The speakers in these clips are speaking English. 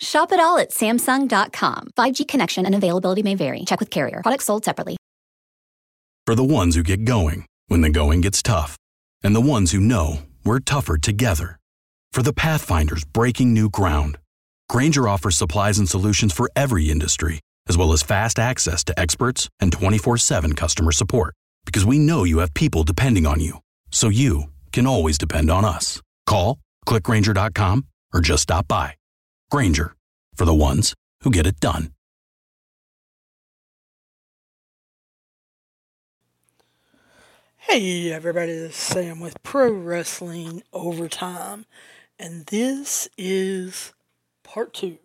Shop it all at Samsung.com. 5G connection and availability may vary. Check with carrier. Products sold separately. For the ones who get going when the going gets tough, and the ones who know we're tougher together. For the Pathfinders breaking new ground, Grainger offers supplies and solutions for every industry, as well as fast access to experts and 24 7 customer support. Because we know you have people depending on you, so you can always depend on us. Call, clickgranger.com, or just stop by. Grainger, for the ones who get it done. Hey everybody, this is Sam with Pro Wrestling Overtime, and this is part two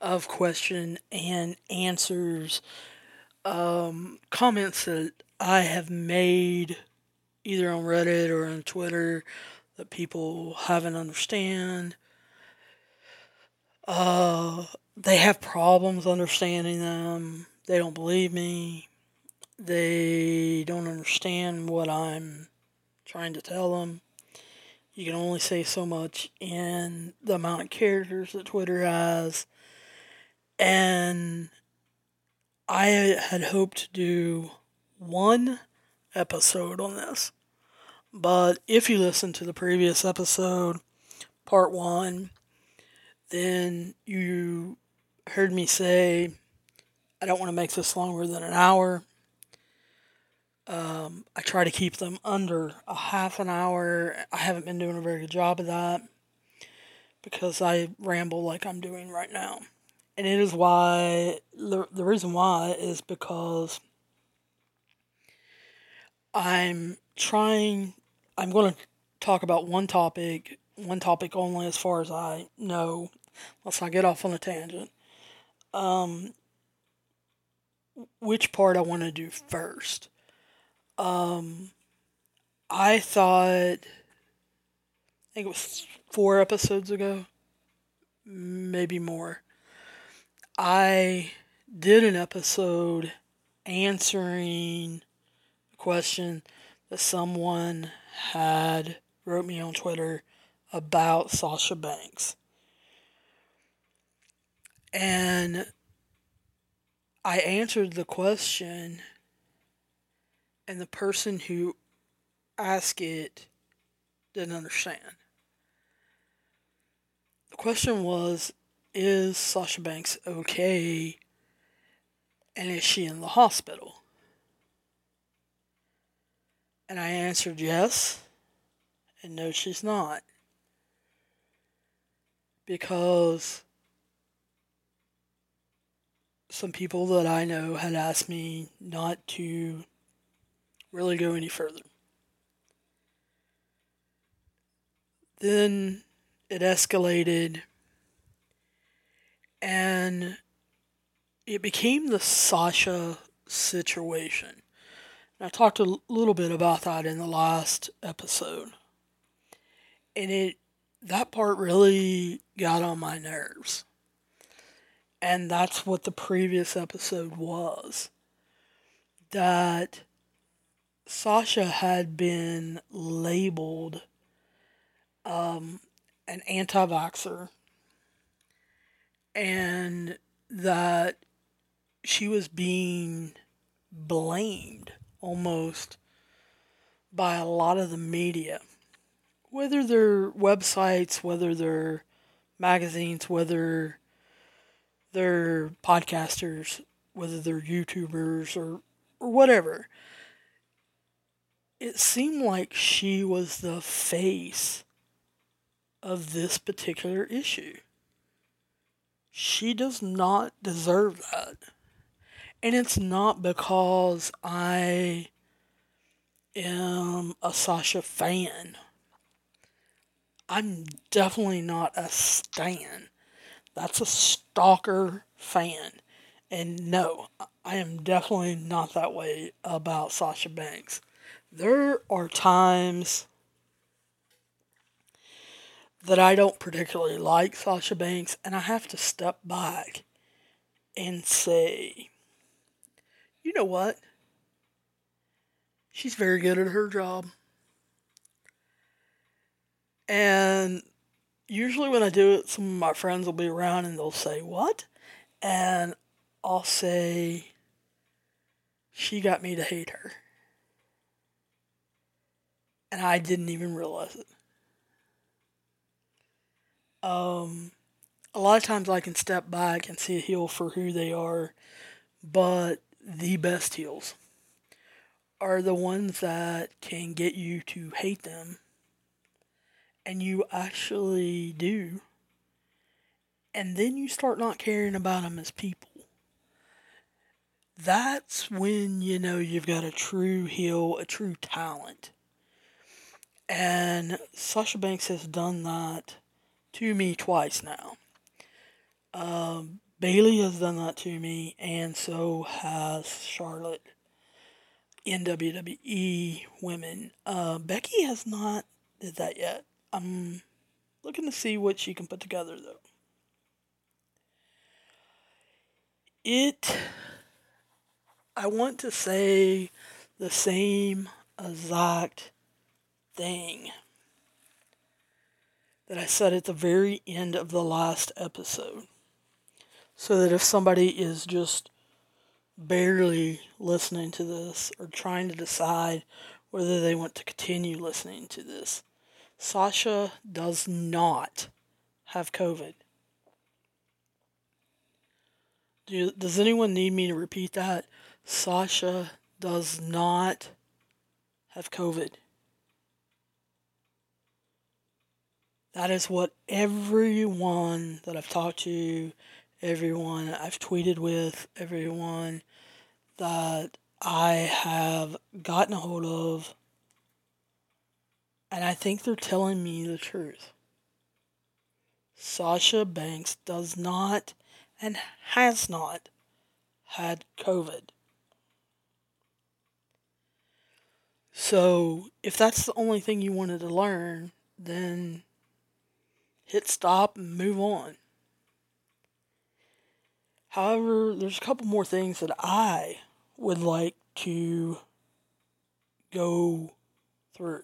of question and answers um, comments that I have made either on Reddit or on Twitter that people haven't understand. Uh, they have problems understanding them. They don't believe me they don't understand what I'm trying to tell them. You can only say so much in the amount of characters that Twitter has. And I had hoped to do one episode on this. But if you listen to the previous episode, part one, then you heard me say, I don't want to make this longer than an hour. Um, I try to keep them under a half an hour. I haven't been doing a very good job of that because I ramble like I'm doing right now. And it is why, the, the reason why is because I'm trying, I'm going to talk about one topic, one topic only as far as I know. Let's not get off on a tangent. Um, which part I want to do first. Um, I thought, I think it was four episodes ago, maybe more. I did an episode answering a question that someone had wrote me on Twitter about Sasha Banks. And I answered the question and the person who asked it didn't understand. The question was Is Sasha Banks okay? And is she in the hospital? And I answered yes, and no, she's not. Because some people that I know had asked me not to really go any further. Then it escalated and it became the Sasha situation. And I talked a little bit about that in the last episode. And it that part really got on my nerves. And that's what the previous episode was. That Sasha had been labeled um, an anti vaxxer and that she was being blamed almost by a lot of the media, whether they're websites, whether they're magazines, whether they're podcasters, whether they're YouTubers or, or whatever it seemed like she was the face of this particular issue. She does not deserve that. And it's not because I am a Sasha fan. I'm definitely not a stan. That's a stalker fan. And no, I am definitely not that way about Sasha Banks. There are times that I don't particularly like Sasha Banks, and I have to step back and say, you know what? She's very good at her job. And usually when I do it, some of my friends will be around and they'll say, What? And I'll say, She got me to hate her. And I didn't even realize it. Um, a lot of times I can step back and see a heel for who they are, but the best heels are the ones that can get you to hate them and you actually do and then you start not caring about them as people that's when you know you've got a true heel a true talent and Sasha Banks has done that to me twice now um, Bayley has done that to me, and so has Charlotte in WWE women. Uh, Becky has not did that yet. I'm looking to see what she can put together though. It, I want to say the same exact thing that I said at the very end of the last episode so that if somebody is just barely listening to this or trying to decide whether they want to continue listening to this, Sasha does not have COVID. Do, does anyone need me to repeat that? Sasha does not have COVID. That is what everyone that I've talked to everyone I've tweeted with, everyone that I have gotten a hold of, and I think they're telling me the truth. Sasha Banks does not and has not had COVID. So, if that's the only thing you wanted to learn, then hit stop and move on. However, there's a couple more things that I would like to go through.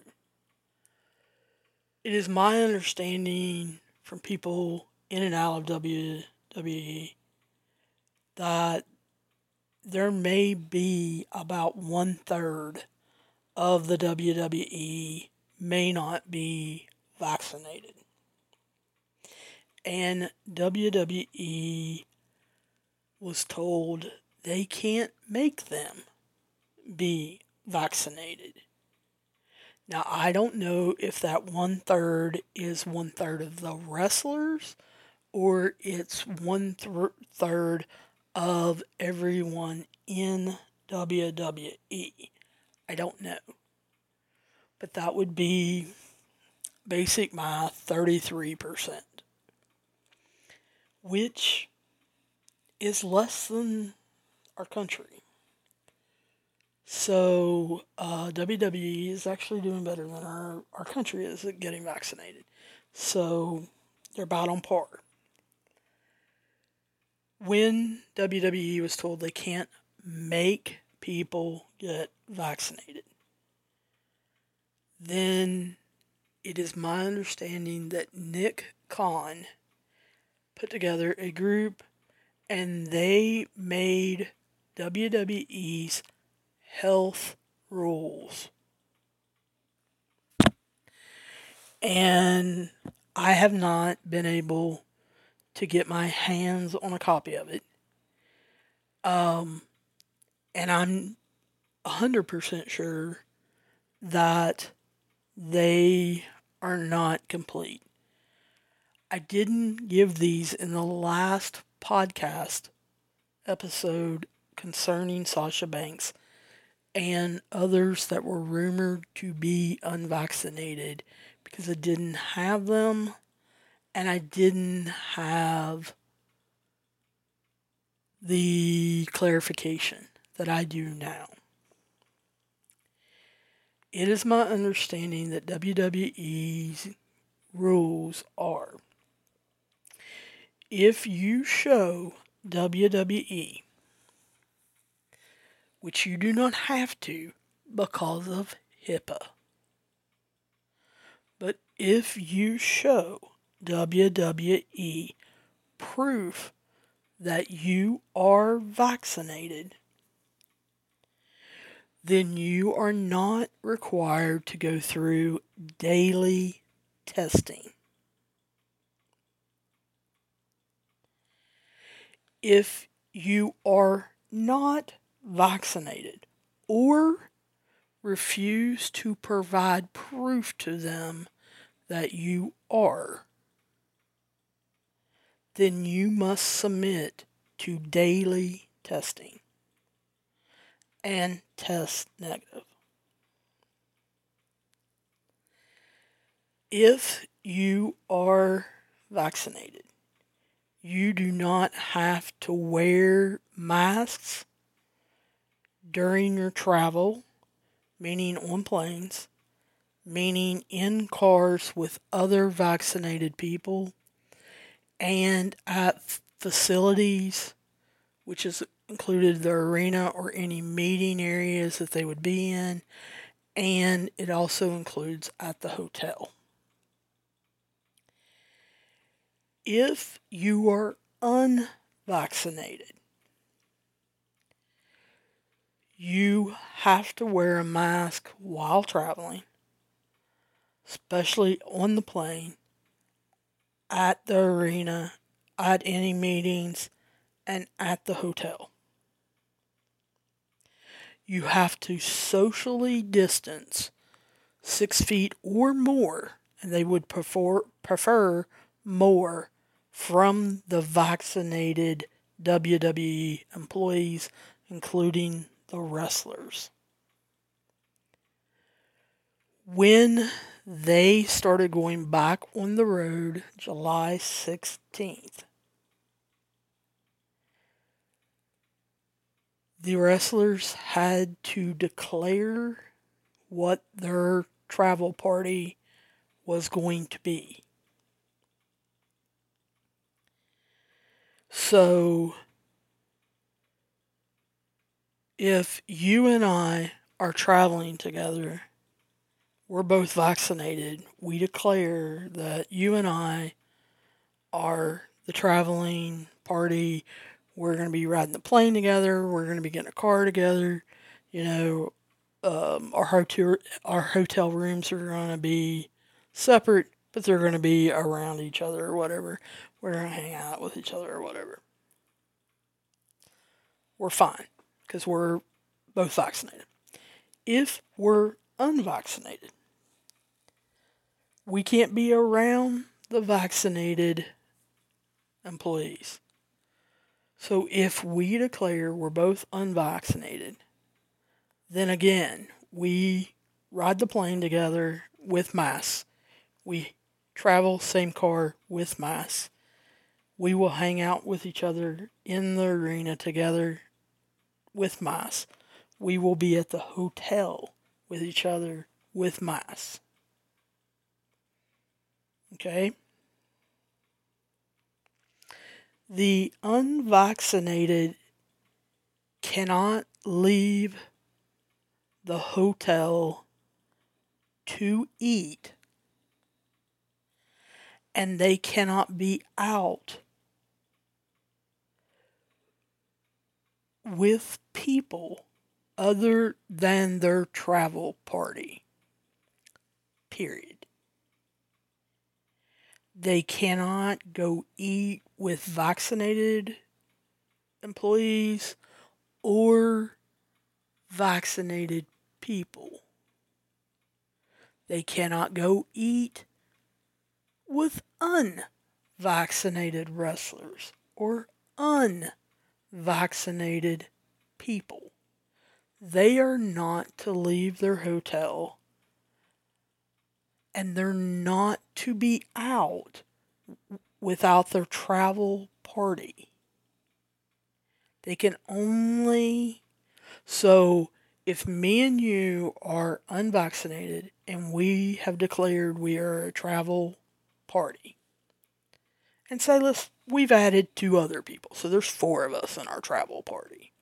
It is my understanding from people in and out of WWE that there may be about one third of the WWE may not be vaccinated. And WWE was told they can't make them be vaccinated. Now, I don't know if that one third is one third of the wrestlers or it's one th- third of everyone in WWE. I don't know. But that would be basic math 33%, which is less than our country. So uh, WWE is actually doing better than our, our country is at getting vaccinated. So they're about on par. When WWE was told they can't make people get vaccinated, then it is my understanding that Nick Khan put together a group and they made WWE's health rules. And I have not been able to get my hands on a copy of it. Um, and I'm 100% sure that they are not complete. I didn't give these in the last podcast episode concerning Sasha Banks and others that were rumored to be unvaccinated because I didn't have them and I didn't have the clarification that I do now. It is my understanding that WWE's rules are if you show WWE, which you do not have to because of HIPAA, but if you show WWE proof that you are vaccinated, then you are not required to go through daily testing. If you are not vaccinated or refuse to provide proof to them that you are, then you must submit to daily testing and test negative. If you are vaccinated, you do not have to wear masks during your travel, meaning on planes, meaning in cars with other vaccinated people, and at facilities, which is included the arena or any meeting areas that they would be in, and it also includes at the hotel. if you are unvaccinated, you have to wear a mask while traveling, especially on the plane, at the arena, at any meetings, and at the hotel. You have to socially distance six feet or more, and they would prefer, prefer more from the vaccinated WWE employees, including the wrestlers. When they started going back on the road July 16th, the wrestlers had to declare what their travel party was going to be. So if you and I are traveling together, we're both vaccinated, we declare that you and I are the traveling party. We're going to be riding the plane together. We're going to be getting a car together. You know, um, our hotel our hotel rooms are going to be separate, but they're going to be around each other or whatever we're going to hang out with each other or whatever. We're fine because we're both vaccinated. If we're unvaccinated, we can't be around the vaccinated employees. So if we declare we're both unvaccinated, then again, we ride the plane together with masks. We travel same car with masks we will hang out with each other in the arena together with mice. We will be at the hotel with each other with mice. Okay? The unvaccinated cannot leave the hotel to eat, and they cannot be out with people other than their travel party. Period. They cannot go eat with vaccinated employees or vaccinated people. They cannot go eat with unvaccinated wrestlers or un vaccinated people. They are not to leave their hotel and they're not to be out without their travel party. They can only. So if me and you are unvaccinated and we have declared we are a travel party, and say let's we've added two other people, so there's four of us in our travel party.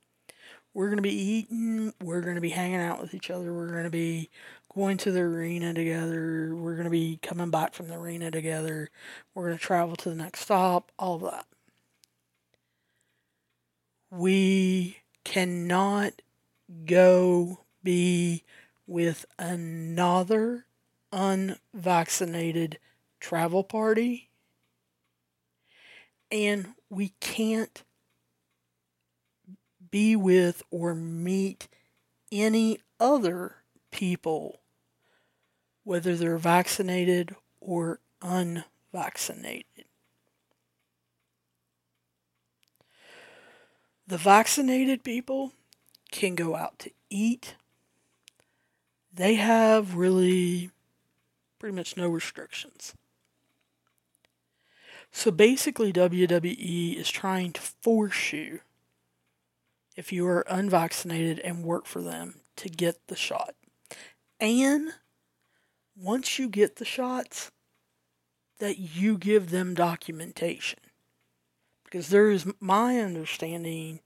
We're gonna be eating, we're gonna be hanging out with each other, we're gonna be going to the arena together, we're gonna be coming back from the arena together, we're gonna travel to the next stop, all of that. We cannot go be with another unvaccinated travel party. And we can't be with or meet any other people, whether they're vaccinated or unvaccinated. The vaccinated people can go out to eat. They have really pretty much no restrictions. So basically, WWE is trying to force you, if you are unvaccinated and work for them, to get the shot. And once you get the shots, that you give them documentation. Because there is my understanding,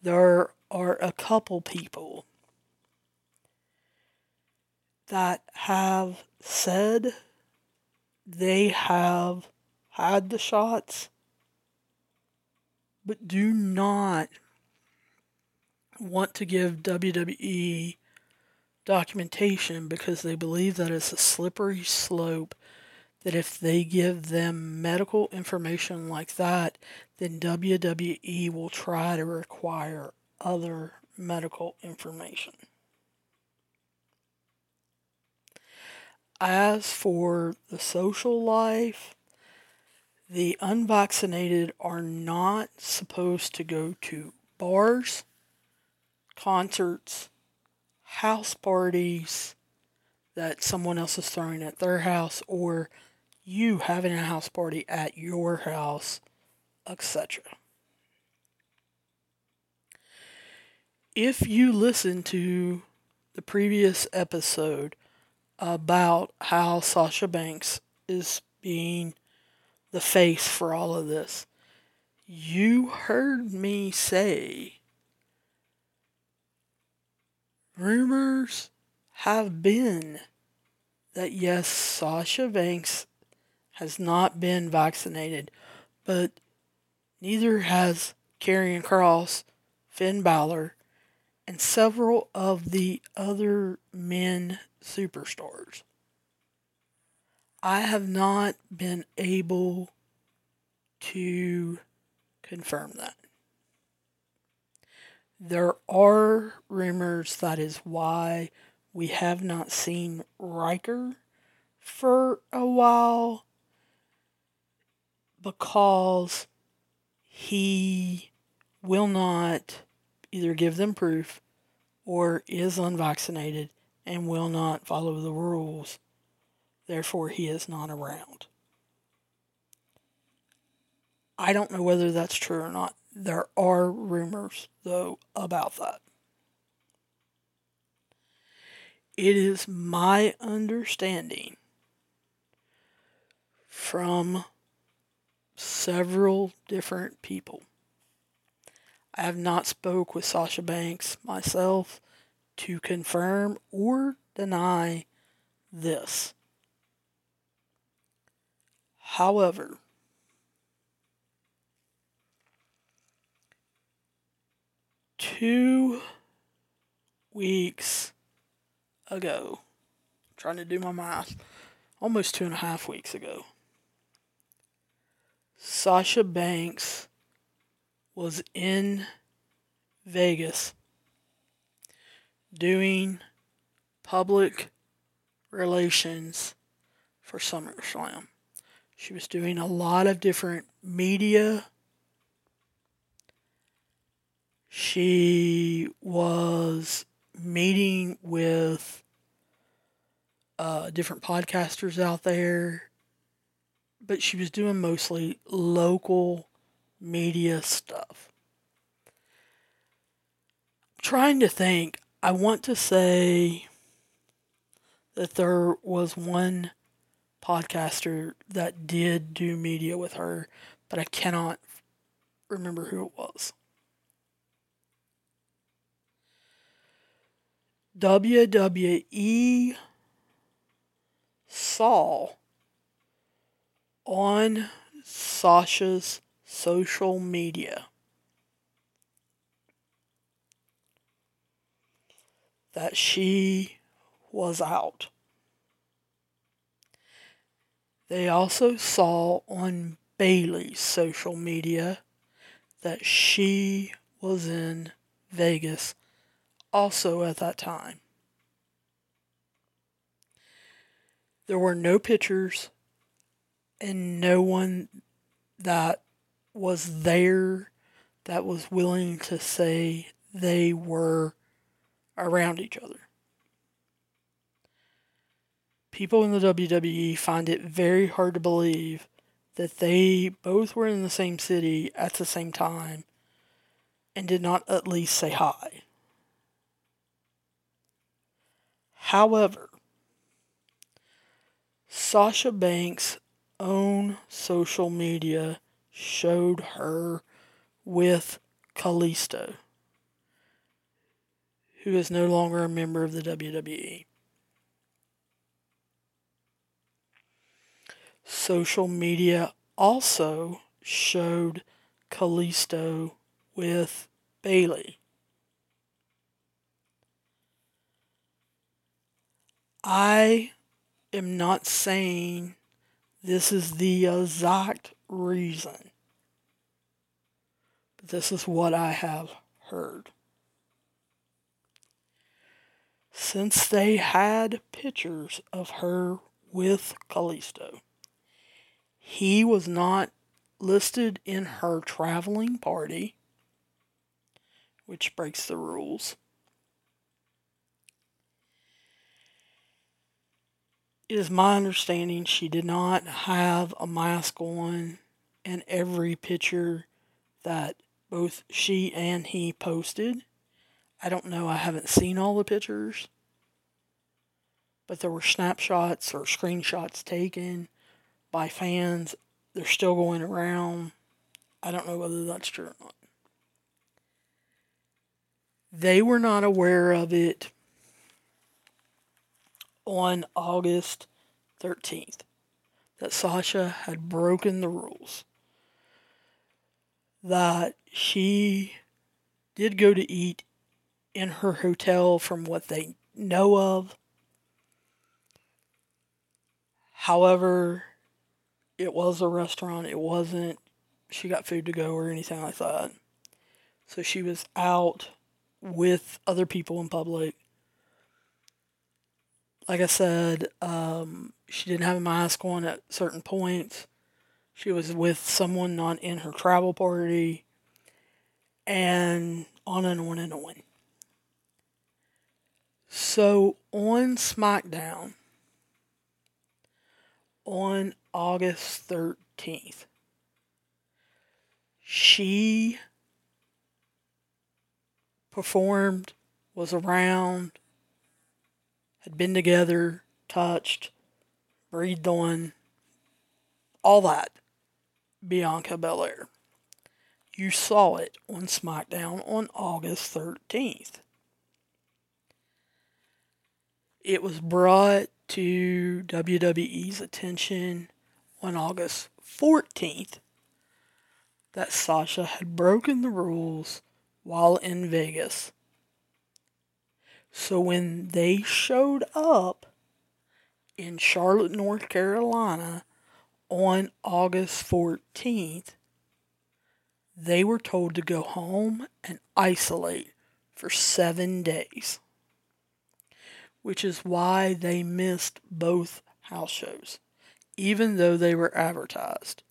there are a couple people that have said they have had the shots, but do not want to give WWE documentation because they believe that it's a slippery slope. That if they give them medical information like that, then WWE will try to require other medical information. As for the social life, the unvaccinated are not supposed to go to bars, concerts, house parties that someone else is throwing at their house, or you having a house party at your house, etc. if you listen to the previous episode about how Sasha Banks is being the face for all of this, you heard me say rumors have been that yes, Sasha Banks has not been vaccinated, but neither has Karrion Kross, Finn Balor, and several of the other men superstars. I have not been able to confirm that. There are rumors that is why we have not seen Ryker for a while because he will not either give them proof or is unvaccinated and will not follow the rules. Therefore, he is not around. I don't know whether that's true or not. There are rumors, though, about that. It is my understanding from several different people I have not spoke with Sasha Banks myself to confirm or deny this. However, two weeks ago, trying to do my math, almost two and a half weeks ago, Sasha Banks was in Vegas doing public relations for SummerSlam. She was doing a lot of different media. She was meeting with uh, different podcasters out there, but she was doing mostly local media stuff. trying to think. I want to say that there was one podcaster that did do media with her, but I cannot remember who it was. WWE saw on Sasha's social media that she was out. They also saw on Bayley's social media that she was in Vegas also at that time. There were no pictures and no one that was there that was willing to say they were around each other. People in the WWE find it very hard to believe that they both were in the same city at the same time and did not at least say hi. However, Sasha Banks' own social media showed her with Kalisto, who is no longer a member of the WWE. Social media also showed Kalisto with Bayley. I am not saying this is the exact reason, but this is what I have heard. Since they had pictures of her with Kalisto, he was not listed in her traveling party, which breaks the rules. It is my understanding she did not have a mask on in every picture that both she and he posted. I don't know, I haven't seen all the pictures, but there were snapshots or screenshots taken by fans. They're still going around. I don't know whether that's true or not. They were not aware of it on August 13th that Sasha had broken the rules. That she did go to eat in her hotel from what they know of. However, it was a restaurant. It wasn't she got food to go or anything like that. So she was out with other people in public like I said, um, she didn't have a mask on at certain points. She was with someone not in her travel party, and on and on and on. So on SmackDown, on August 13th, she performed, was around, had been together, touched, breathed on, all that. Bianca Belair. You saw it on SmackDown on August 13th. It was brought to WWE's attention on August 14th that Sasha had broken the rules while in Vegas. So when they showed up in Charlotte, North Carolina on August 14th, they were told to go home and isolate for seven days, which is why they missed both house shows, even though they were advertised.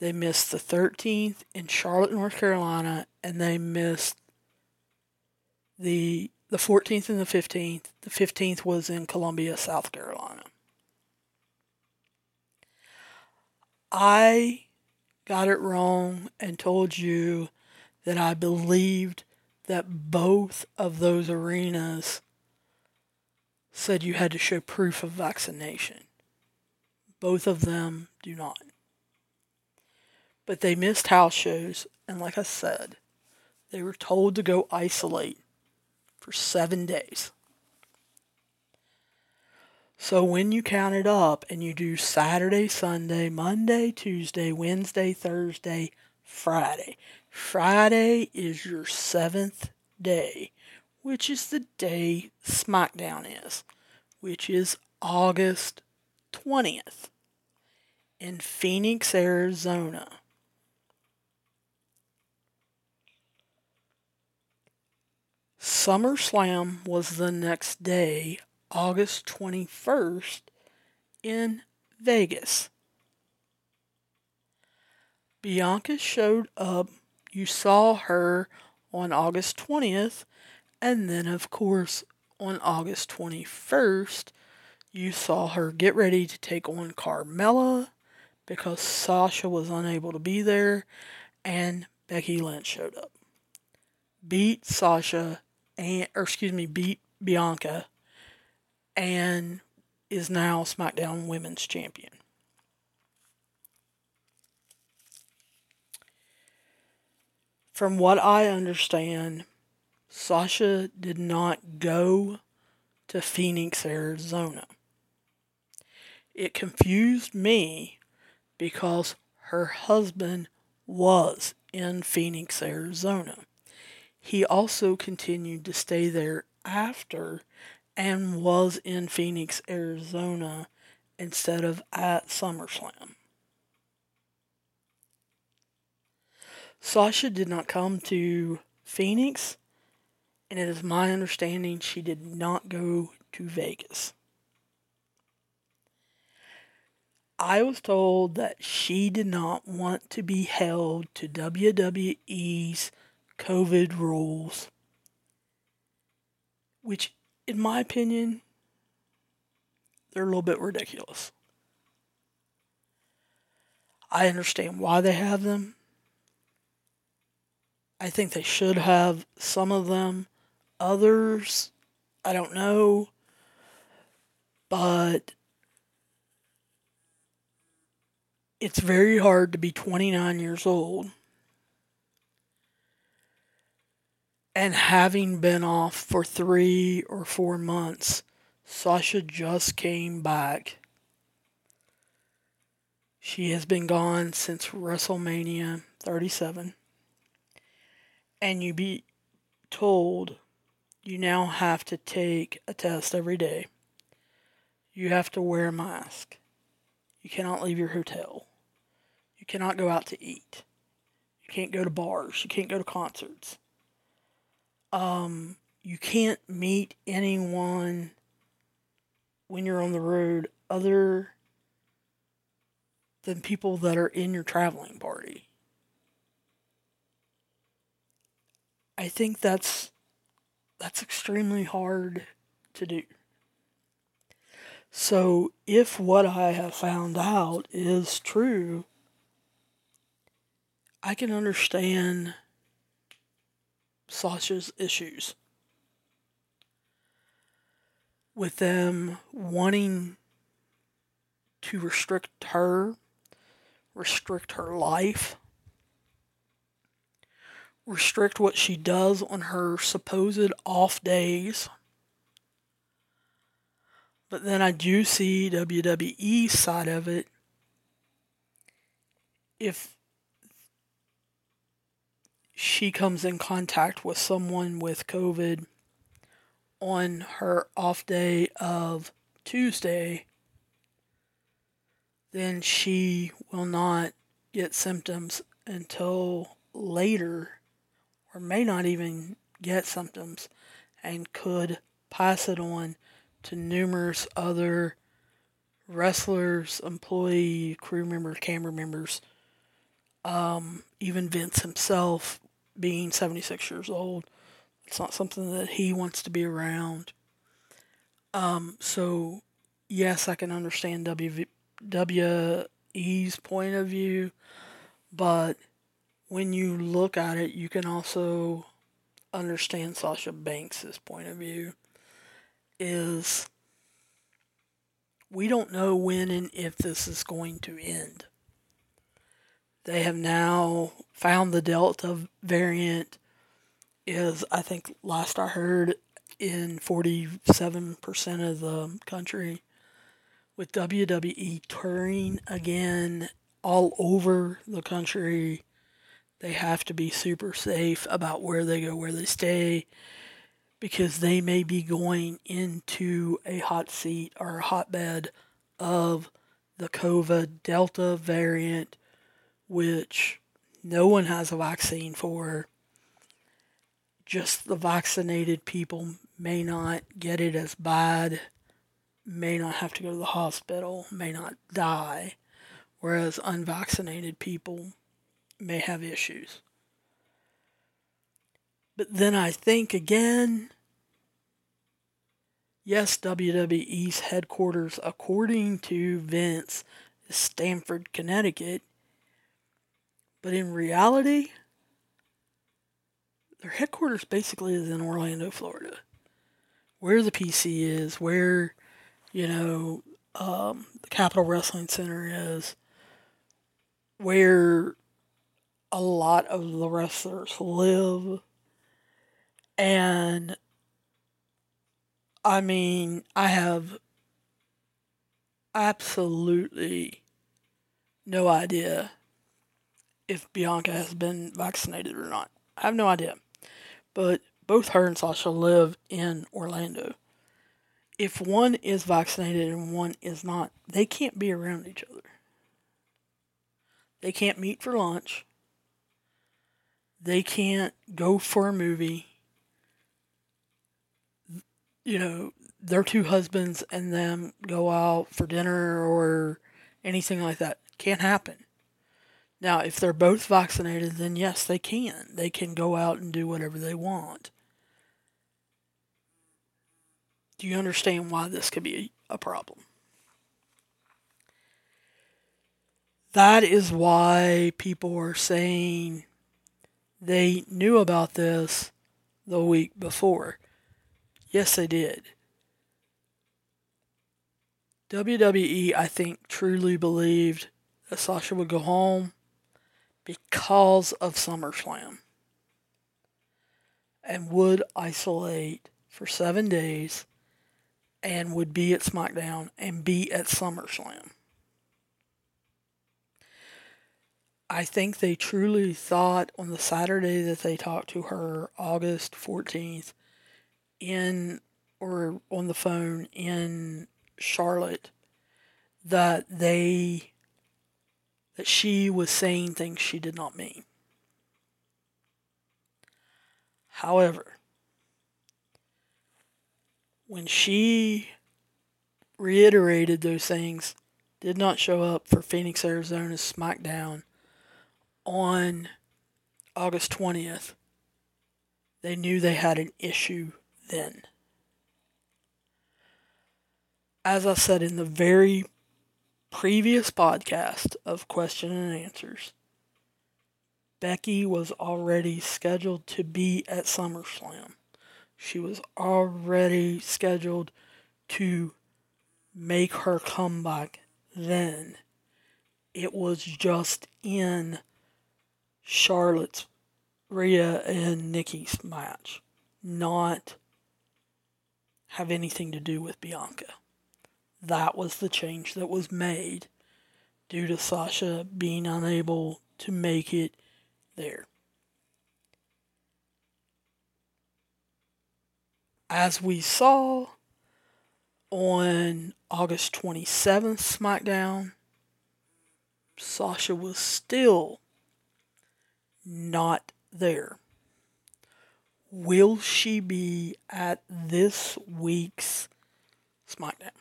They missed the 13th in Charlotte, North Carolina, and they missed the the 14th and the 15th. The 15th was in Columbia, South Carolina. I got it wrong and told you that I believed that both of those arenas said you had to show proof of vaccination. Both of them do not. But they missed house shows, and like I said, they were told to go isolate for seven days. So when you count it up and you do Saturday, Sunday, Monday, Tuesday, Wednesday, Thursday, Friday, Friday is your seventh day, which is the day SmackDown is, which is August 20th in Phoenix, Arizona. SummerSlam was the next day, August 21st, in Vegas. Bianca showed up. You saw her on August 20th, and then, of course, on August 21st, you saw her get ready to take on Carmella because Sasha was unable to be there, and Becky Lynch showed up. Beat Sasha, and, or excuse me, beat Bianca, and is now SmackDown Women's Champion. From what I understand, Sasha did not go to Phoenix, Arizona. It confused me because her husband was in Phoenix, Arizona. He also continued to stay there after and was in Phoenix, Arizona instead of at SummerSlam. Sasha did not come to Phoenix, and it is my understanding she did not go to Vegas. I was told that she did not want to be held to WWE's COVID rules, which, in my opinion, they're a little bit ridiculous. I understand why they have them. I think they should have some of them. Others, I don't know. But it's very hard to be 29 years old and having been off for three or four months. Sasha just came back. She has been gone since WrestleMania 37 and you be told you now have to take a test every day. You have to wear a mask. You cannot leave your hotel. Cannot go out to eat. You can't go to bars. You can't go to concerts. Um, you can't meet anyone when you're on the road other than people that are in your traveling party. I think that's that's extremely hard to do. So if what I have found out is true, I can understand Sasha's issues with them wanting to restrict her, restrict her life restrict what she does on her supposed off days. But then I do see WWE side of it. If she comes in contact with someone with COVID on her off day of Tuesday, then she will not get symptoms until later or may not even get symptoms and could pass it on to numerous other wrestlers, employee, crew members, camera members, um, even Vince himself being 76 years old. It's not something that he wants to be around. Um, so, yes, I can understand WWE's point of view, but when you look at it, you can also understand Sasha Banks' point of view is we don't know when and if this is going to end. They have now found the Delta variant is, I think, last I heard, in 47% of the country. With WWE touring again all over the country, they have to be super safe about where they go, where they stay, because they may be going into a hot seat or a hotbed of the COVID Delta variant, which no one has a vaccine for. Just the vaccinated people may not get it as bad, may not have to go to the hospital, may not die, whereas unvaccinated people may have issues. But then I think again, yes, WWE's headquarters, according to Vince, is Stamford, Connecticut. But in reality, their headquarters basically is in Orlando, Florida. Where the PC is, where, you know, um, the Capitol Wrestling Center is, where a lot of the wrestlers live. And I mean, I have absolutely no idea if Bianca has been vaccinated or not. I have no idea. But both her and Sasha live in Orlando. If one is vaccinated and one is not, they can't be around each other. They can't meet for lunch they can't go for a movie. You know, their two husbands and them go out for dinner or anything like that. Can't happen. Now, if they're both vaccinated, then yes, they can. They can go out and do whatever they want. Do you understand why this could be a problem? That is why people are saying they knew about this the week before. Yes, they did. WWE, I think, truly believed that Sasha would go home because of SummerSlam and would isolate for seven days and would be at SmackDown and be at SummerSlam. I think they truly thought on the Saturday that they talked to her, August 14th, in or on the phone in Charlotte, that they that she was saying things she did not mean. However, when she reiterated those things, did not show up for Phoenix, Arizona's SmackDown on August 20th, they knew they had an issue then. As I said in the very previous podcast of Question and Answers, Becky was already scheduled to be at SummerSlam. She was already scheduled to make her comeback then. It was just in Charlotte's Rhea and Nikki's match, not have anything to do with Bianca. That was the change that was made due to Sasha being unable to make it there. As we saw on August 27th SmackDown, Sasha was still not there. Will she be at this week's SmackDown?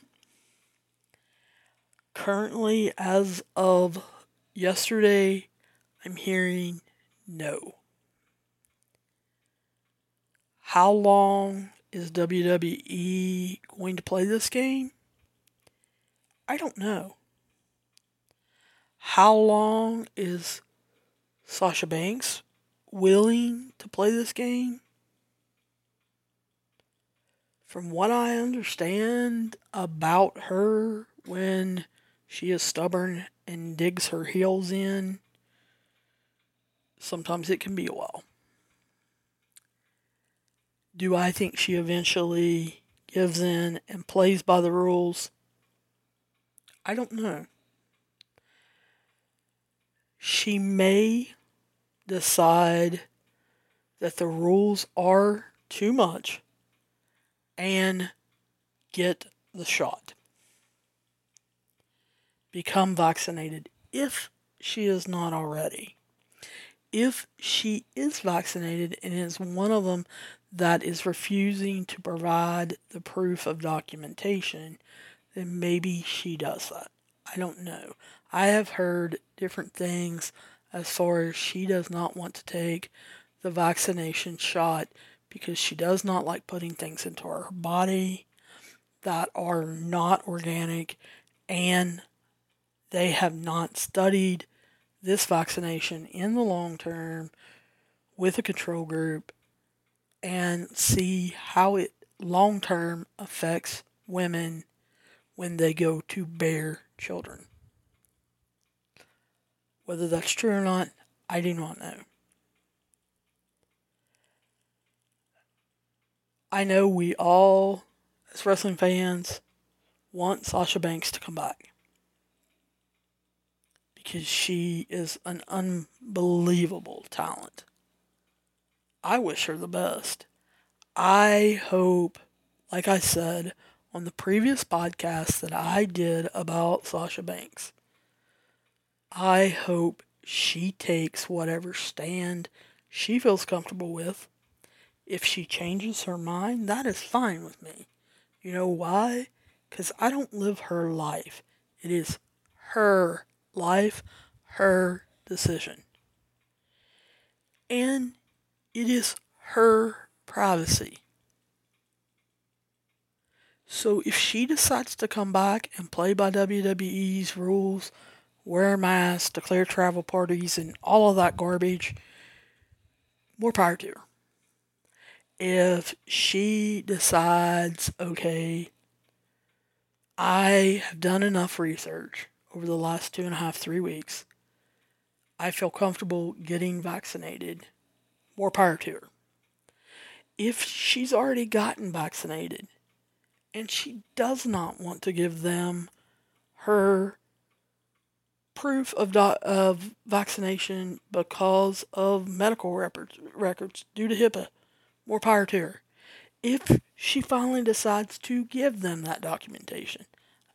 Currently, as of yesterday, I'm hearing no. How long is WWE going to play this game? I don't know. How long is Sasha Banks willing to play this game? from what I understand about her when she is stubborn and digs her heels in, sometimes it can be a while. Do I think she eventually gives in and plays by the rules? I don't know. She may decide that the rules are too much and get the shot. Become vaccinated if she is not already. If she is vaccinated and is one of them that is refusing to provide the proof of documentation, then maybe she does that. I don't know. I have heard different things as far as she does not want to take the vaccination shot because she does not like putting things into her body that are not organic and they have not studied this vaccination in the long term with a control group and see how it long term affects women when they go to bear children. Whether that's true or not, I do not know. I know we all, as wrestling fans, want Sasha Banks to come back because she is an unbelievable talent. I wish her the best. I hope, like I said on the previous podcast that I did about Sasha Banks, I hope she takes whatever stand she feels comfortable with if she changes her mind, that is fine with me. You know why? Because I don't live her life. It is her life, her decision. And it is her privacy. So if she decides to come back and play by WWE's rules, wear masks, declare travel parties, and all of that garbage, more power to her if she decides, okay, I have done enough research over the last two and a half, three weeks. I feel comfortable getting vaccinated. More power to her. If she's already gotten vaccinated and she does not want to give them her proof of, do- of vaccination because of medical records, records due to HIPAA, more power to her. If she finally decides to give them that documentation,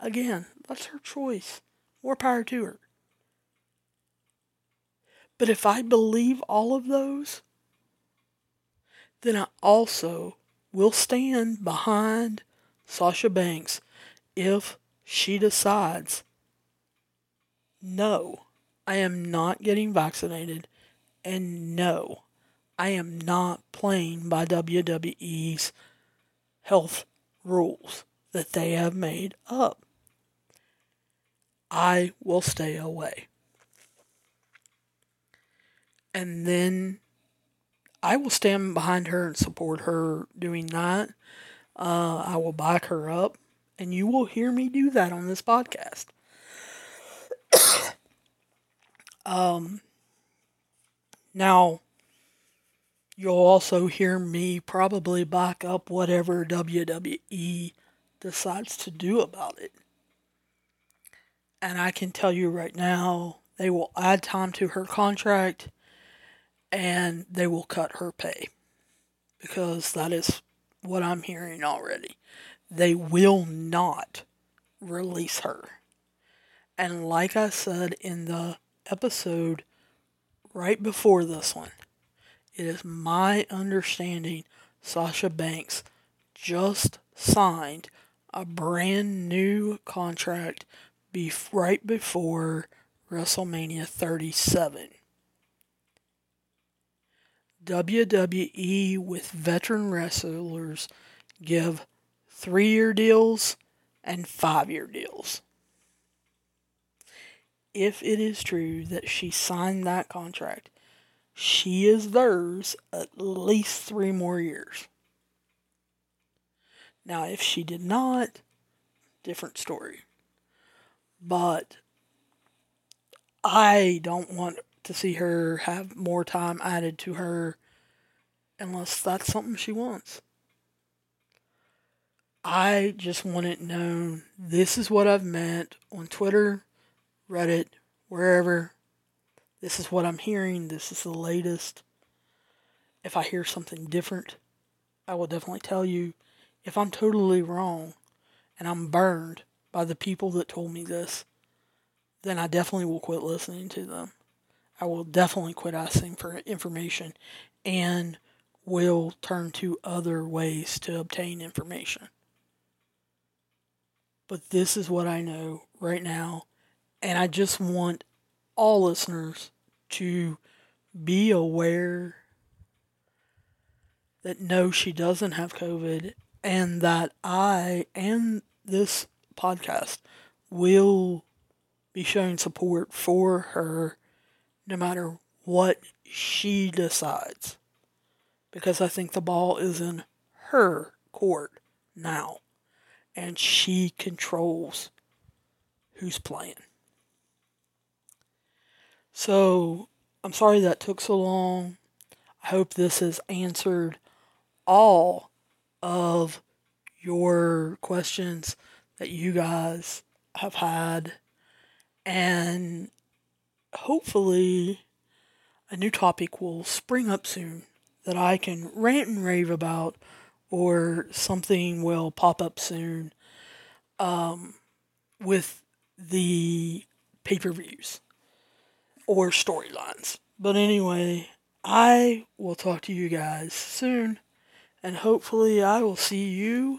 again, that's her choice. More power to her. But if I believe all of those, then I also will stand behind Sasha Banks if she decides, no, I am not getting vaccinated, and no, I am not playing by WWE's health rules that they have made up. I will stay away. And then I will stand behind her and support her doing that. Uh, I will back her up, and you will hear me do that on this podcast. um, now, You'll also hear me probably back up whatever WWE decides to do about it. And I can tell you right now, they will add time to her contract and they will cut her pay. Because that is what I'm hearing already. They will not release her. And like I said in the episode right before this one, it is my understanding Sasha Banks just signed a brand new contract be- right before WrestleMania 37. WWE with veteran wrestlers give three year deals and five year deals. If it is true that she signed that contract, she is theirs at least three more years. Now, if she did not, different story. But I don't want to see her have more time added to her unless that's something she wants. I just want it known this is what I've meant on Twitter, Reddit, wherever. This is what I'm hearing. This is the latest. If I hear something different, I will definitely tell you. If I'm totally wrong and I'm burned by the people that told me this, then I definitely will quit listening to them. I will definitely quit asking for information and will turn to other ways to obtain information. But this is what I know right now, and I just want all listeners to be aware that no, she doesn't have COVID, and that I and this podcast will be showing support for her no matter what she decides. Because I think the ball is in her court now. And she controls who's playing. So, I'm sorry that took so long. I hope this has answered all of your questions that you guys have had. And hopefully, a new topic will spring up soon that I can rant and rave about, or something will pop up soon um, with the pay per views or storylines. But anyway, I will talk to you guys soon, and hopefully, I will see you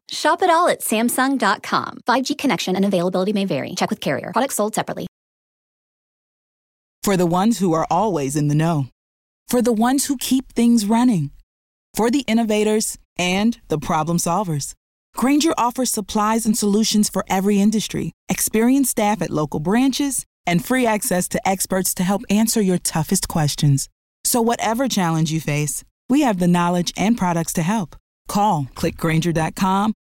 Shop it all at Samsung.com. 5G connection and availability may vary. Check with carrier. Products sold separately. For the ones who are always in the know, for the ones who keep things running, for the innovators and the problem solvers. Grainger offers supplies and solutions for every industry, experienced staff at local branches, and free access to experts to help answer your toughest questions. So, whatever challenge you face, we have the knowledge and products to help. Call clickgrainger.com